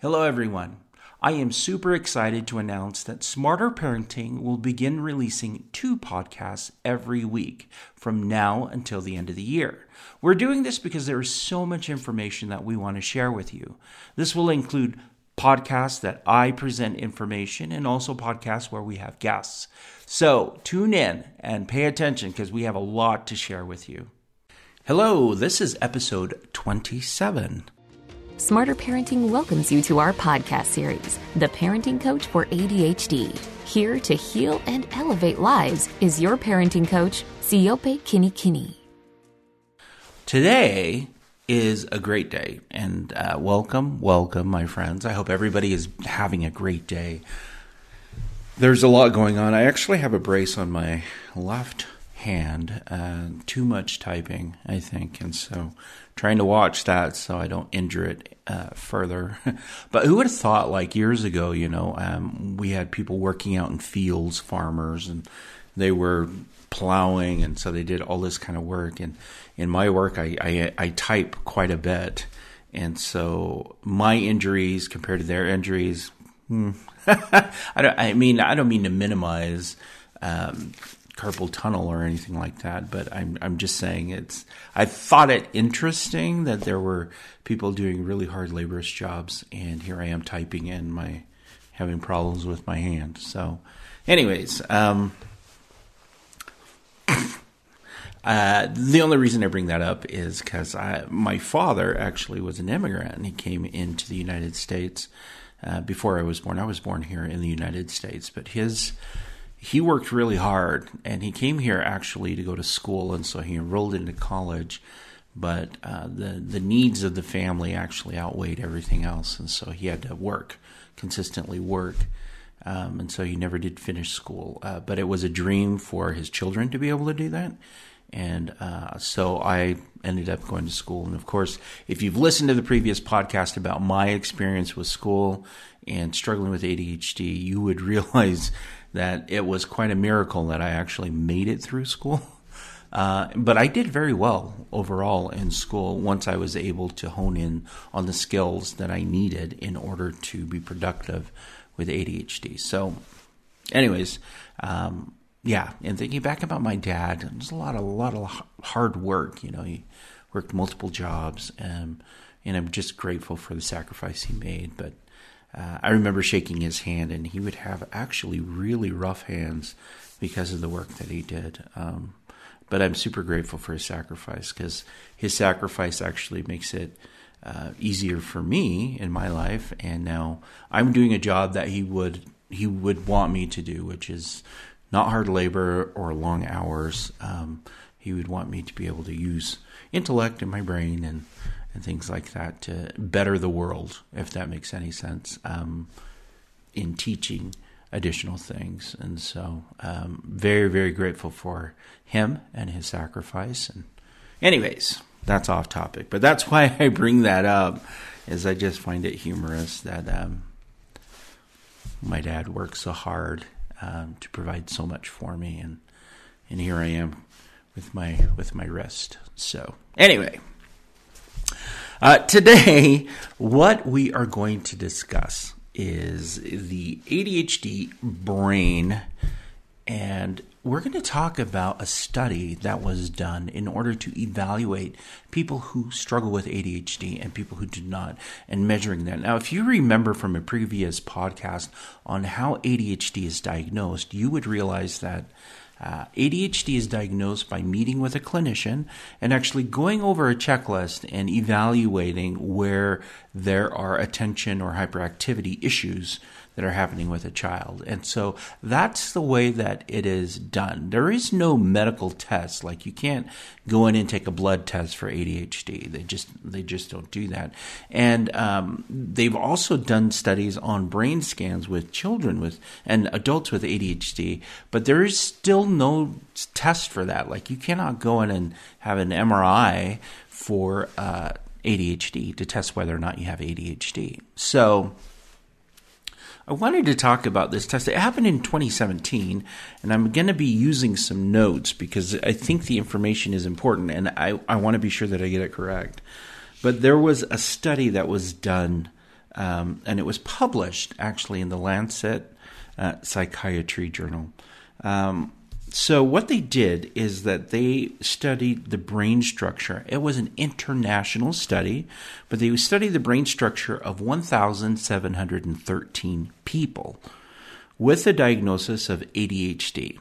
Hello, everyone. I am super excited to announce that Smarter Parenting will begin releasing two podcasts every week from now until the end of the year. We're doing this because there is so much information that we want to share with you. This will include podcasts that I present information and also podcasts where we have guests. So tune in and pay attention because we have a lot to share with you. Hello, this is episode 27. Smarter Parenting welcomes you to our podcast series, The Parenting Coach for ADHD. Here to heal and elevate lives is your parenting coach, Siope Kinikini. Today is a great day, and uh, welcome, welcome, my friends. I hope everybody is having a great day. There's a lot going on. I actually have a brace on my left hand, uh, too much typing, I think, and so trying to watch that so I don't injure it uh, further. but who would have thought, like years ago, you know, um, we had people working out in fields, farmers, and they were plowing, and so they did all this kind of work. And in my work, I, I, I type quite a bit, and so my injuries compared to their injuries. Hmm. I don't. I mean, I don't mean to minimize um, carpal tunnel or anything like that, but I'm I'm just saying it's. I thought it interesting that there were people doing really hard laborious jobs, and here I am typing in my having problems with my hand. So, anyways, um, uh, the only reason I bring that up is because my father actually was an immigrant, and he came into the United States. Uh, before I was born, I was born here in the United States, but his he worked really hard and he came here actually to go to school and so he enrolled into college but uh, the the needs of the family actually outweighed everything else and so he had to work consistently work um, and so he never did finish school uh, but it was a dream for his children to be able to do that and uh, so I ended up going to school. And of course, if you've listened to the previous podcast about my experience with school and struggling with ADHD, you would realize that it was quite a miracle that I actually made it through school. Uh, but I did very well overall in school once I was able to hone in on the skills that I needed in order to be productive with ADHD. So, anyways, um, yeah, and thinking back about my dad, there's a lot of a lot of hard work. You know, he worked multiple jobs, and and I'm just grateful for the sacrifice he made. But uh, I remember shaking his hand, and he would have actually really rough hands because of the work that he did. Um, but I'm super grateful for his sacrifice because his sacrifice actually makes it uh, easier for me in my life. And now I'm doing a job that he would he would want me to do, which is not hard labor or long hours. Um, he would want me to be able to use intellect in my brain and and things like that to better the world, if that makes any sense, um, in teaching additional things. And so, um, very, very grateful for him and his sacrifice. And, anyways, that's off topic, but that's why I bring that up, is I just find it humorous that um, my dad worked so hard um, to provide so much for me, and and here I am with my with my wrist. So, anyway. Uh, today, what we are going to discuss is the ADHD brain, and we're going to talk about a study that was done in order to evaluate people who struggle with ADHD and people who do not, and measuring that. Now, if you remember from a previous podcast on how ADHD is diagnosed, you would realize that uh, ADHD is diagnosed by meeting with a clinician and actually going over a checklist and evaluating where there are attention or hyperactivity issues that are happening with a child. And so that's the way that it is done. There is no medical test. Like you can't go in and take a blood test for ADHD. They just they just don't do that. And um, they've also done studies on brain scans with children with and adults with ADHD, but there is still no test for that. Like you cannot go in and have an MRI for uh, ADHD to test whether or not you have ADHD. So I wanted to talk about this test. It happened in 2017, and I'm going to be using some notes because I think the information is important and I, I want to be sure that I get it correct. But there was a study that was done um, and it was published actually in the Lancet uh, Psychiatry Journal. Um, so what they did is that they studied the brain structure. It was an international study, but they studied the brain structure of 1,713 people with a diagnosis of ADHD.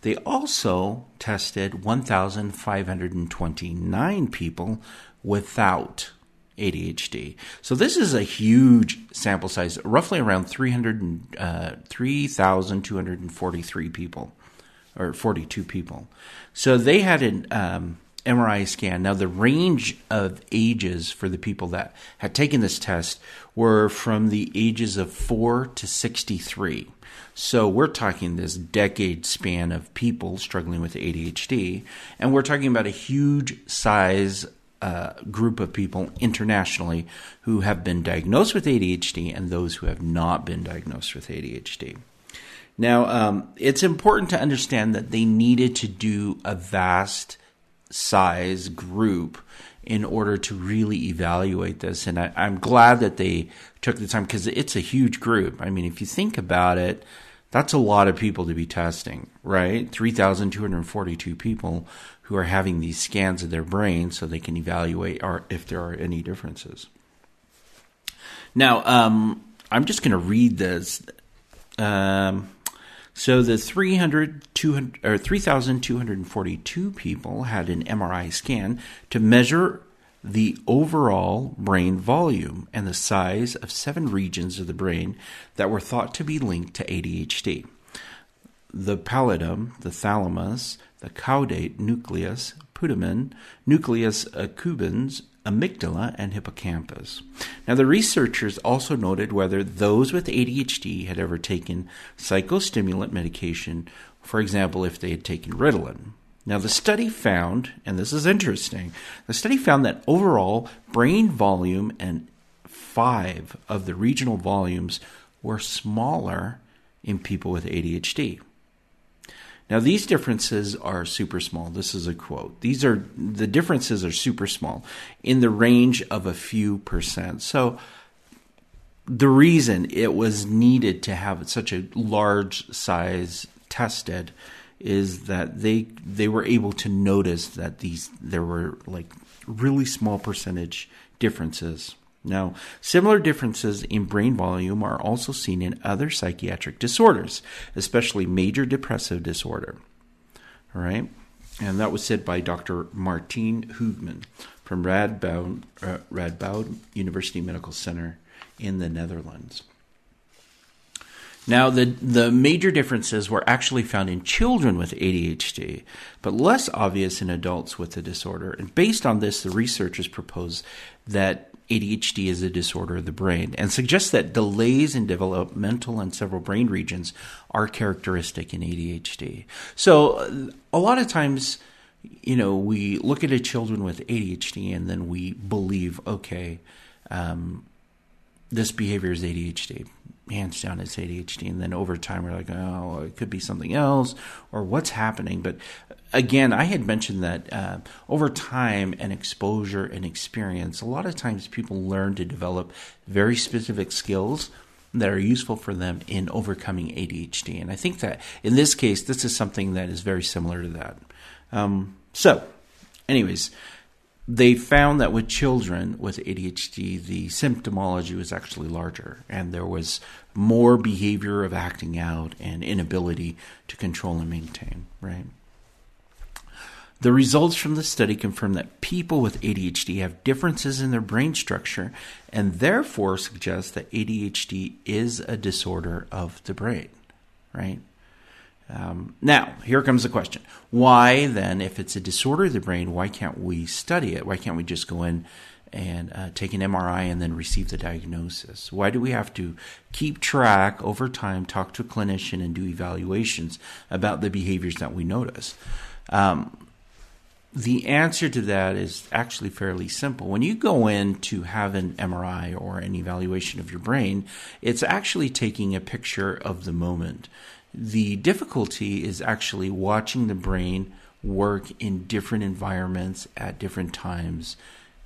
They also tested 1,529 people without ADHD. So this is a huge sample size, roughly around 300, uh, 3,243 people, or 42 people. So they had an um, MRI scan. Now the range of ages for the people that had taken this test were from the ages of 4 to 63. So we're talking this decade span of people struggling with ADHD, and we're talking about a huge size uh, group of people internationally who have been diagnosed with ADHD and those who have not been diagnosed with ADHD. Now, um, it's important to understand that they needed to do a vast size group in order to really evaluate this. And I, am glad that they took the time because it's a huge group. I mean, if you think about it, that's a lot of people to be testing, right? 3,242 people who are having these scans of their brain so they can evaluate or if there are any differences. Now, um, I'm just going to read this. Um, so the 300, 200, or 3,242 people had an MRI scan to measure the overall brain volume and the size of seven regions of the brain that were thought to be linked to ADHD the pallidum, the thalamus, the caudate nucleus, putamen, nucleus accumbens, amygdala, and hippocampus. Now, the researchers also noted whether those with ADHD had ever taken psychostimulant medication, for example, if they had taken Ritalin. Now, the study found, and this is interesting, the study found that overall brain volume and five of the regional volumes were smaller in people with ADHD. Now, these differences are super small. This is a quote. These are the differences are super small in the range of a few percent. So, the reason it was needed to have such a large size tested is that they they were able to notice that these there were like really small percentage differences. Now, similar differences in brain volume are also seen in other psychiatric disorders, especially major depressive disorder. All right, and that was said by Dr. Martijn Hoogman from Radboud, uh, Radboud University Medical Center in the Netherlands. Now, the, the major differences were actually found in children with ADHD, but less obvious in adults with the disorder. And based on this, the researchers propose that ADHD is a disorder of the brain and suggests that delays in developmental and several brain regions are characteristic in ADHD. So, a lot of times, you know, we look at a children with ADHD and then we believe, okay, um, this behavior is ADHD hands down it's ADHD. And then over time, we're like, oh, it could be something else or what's happening. But again, I had mentioned that uh, over time and exposure and experience, a lot of times people learn to develop very specific skills that are useful for them in overcoming ADHD. And I think that in this case, this is something that is very similar to that. Um, so, anyways, they found that with children with ADHD, the symptomology was actually larger, and there was more behavior of acting out and inability to control and maintain, right? The results from the study confirm that people with ADHD have differences in their brain structure and therefore suggest that ADHD is a disorder of the brain, right? Um, now, here comes the question. Why then, if it's a disorder of the brain, why can't we study it? Why can't we just go in and uh, take an MRI and then receive the diagnosis? Why do we have to keep track over time, talk to a clinician, and do evaluations about the behaviors that we notice? Um, the answer to that is actually fairly simple. When you go in to have an MRI or an evaluation of your brain, it's actually taking a picture of the moment. The difficulty is actually watching the brain work in different environments at different times.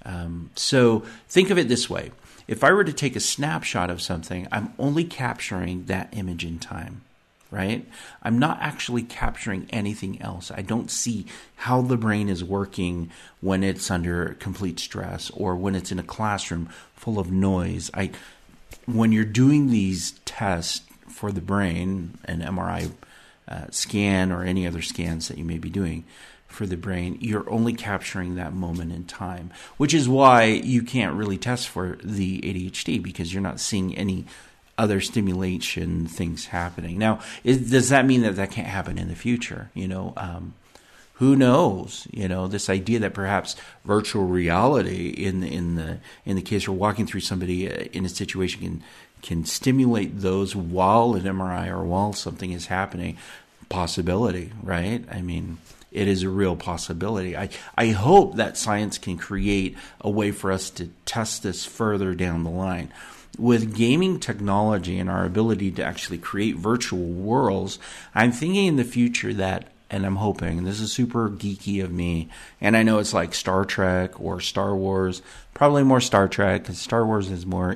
Um, so think of it this way if I were to take a snapshot of something, I'm only capturing that image in time right? I'm not actually capturing anything else. I don't see how the brain is working when it's under complete stress or when it's in a classroom full of noise. I when you're doing these tests for the brain, an MRI uh, scan or any other scans that you may be doing for the brain, you're only capturing that moment in time, which is why you can't really test for the ADHD because you're not seeing any other stimulation things happening. Now, is, does that mean that that can't happen in the future? You know, um, who knows? You know, this idea that perhaps virtual reality in in the in the case we're walking through somebody uh, in a situation can can stimulate those while an MRI or while something is happening. Possibility, right? I mean, it is a real possibility. I, I hope that science can create a way for us to test this further down the line with gaming technology and our ability to actually create virtual worlds, I'm thinking in the future that, and I'm hoping, and this is super geeky of me, and I know it's like Star Trek or Star Wars, probably more Star Trek because Star Wars is more.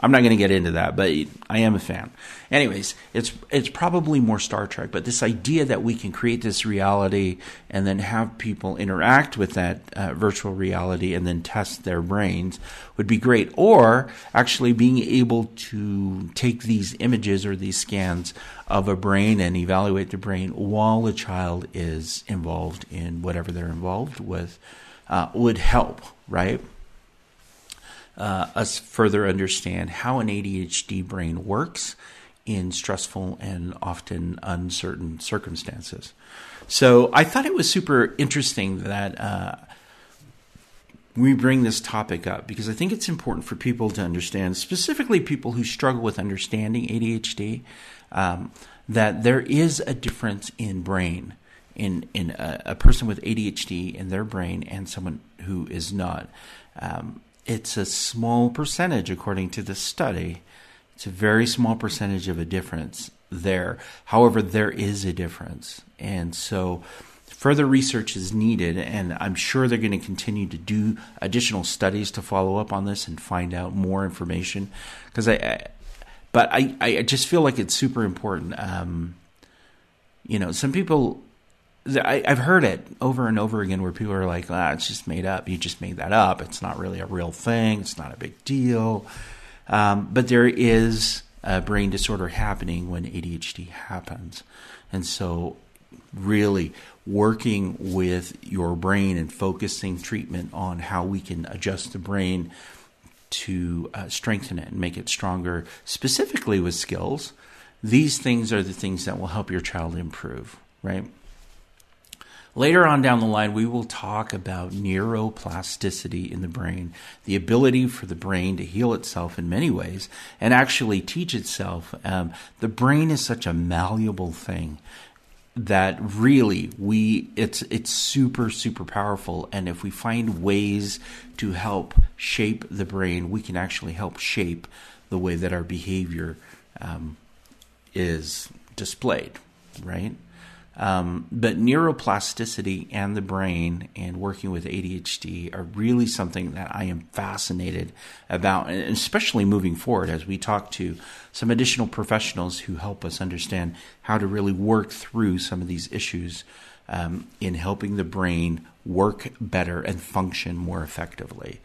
I'm not going to get into that, but I am a fan. Anyways, it's it's probably more Star Trek, but this idea that we can create this reality and then have people interact with that uh, virtual reality and then test their brains would be great. Or actually being able to take these images or these scans of a brain and evaluate the brain while a child is involved in whatever they're involved with uh, would help, right? Uh, us further understand how an ADHD brain works in stressful and often uncertain circumstances. So I thought it was super interesting that uh, we bring this topic up because I think it's important for people to understand, specifically people who struggle with understanding ADHD, um, that there is a difference in brain in in a, a, person with ADHD in their brain and someone who is not. Um, it's a small percentage according to the study. It's a very small percentage of a difference there. However, there is a difference. And so further research is needed, and I'm sure they're going to continue to do additional studies to follow up on this and find out more information. Because I, I, but I, I just feel like it's super important. Um, you know, some people I, have heard it over and over again where people are like, ah, it's just made up. You just made that up. It's not really a real thing. It's not a big deal. Um, but there is a brain disorder happening when ADHD happens. And so, really working with your brain and focusing treatment on how we can adjust the brain to uh, strengthen it and make it stronger, specifically with skills. These things are the things that will help your child improve, right? Later on down the line, we will talk about neuroplasticity in the brain, the ability for the brain to heal itself in many ways and actually teach itself. Um, the brain is such a malleable thing that really we it's it's super super powerful and if we find ways to help shape the brain we can actually help shape the way that our behavior um, is displayed right um, but neuroplasticity and the brain and working with ADHD are really something that I am fascinated about, and especially moving forward as we talk to some additional professionals who help us understand how to really work through some of these issues um, in helping the brain work better and function more effectively.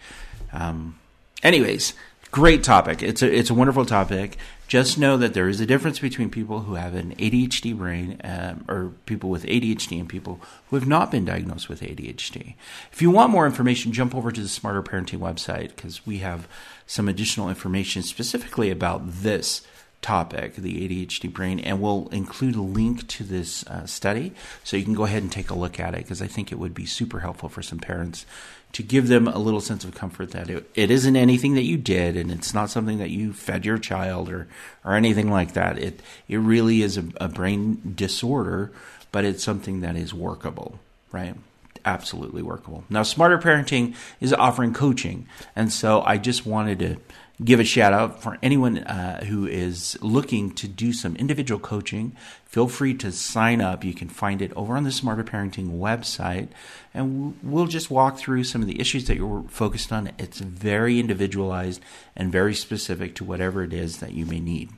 Um, anyways, great topic. It's a it's a wonderful topic. Just know that there is a difference between people who have an ADHD brain, um, or people with ADHD, and people who have not been diagnosed with ADHD. If you want more information, jump over to the Smarter Parenting website because we have some additional information specifically about this topic, the ADHD brain, and we'll include a link to this uh, study so you can go ahead and take a look at it because I think it would be super helpful for some parents to give them a little sense of comfort that it, it isn't anything that you did and it's not something that you fed your child or or anything like that. It it really is a, a brain disorder, but it's something that is workable, right? Absolutely workable. Now, Smarter Parenting is offering coaching, and so I just wanted to give a shout out for anyone uh, who is looking to do some individual coaching. Feel free to sign up. You can find it over on the Smarter Parenting website, and we'll just walk through some of the issues that you're focused on. It's very individualized and very specific to whatever it is that you may need.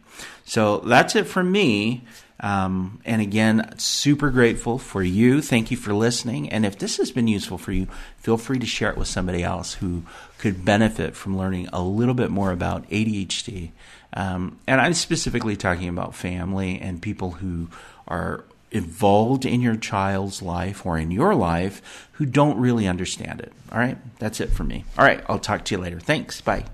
So that's it from me. Um, and again, super grateful for you. Thank you for listening. And if this has been useful for you, feel free to share it with somebody else who could benefit from learning a little bit more about ADHD. Um, and I'm specifically talking about family and people who are involved in your child's life or in your life who don't really understand it. All right, that's it for me. All right, I'll talk to you later. Thanks. Bye.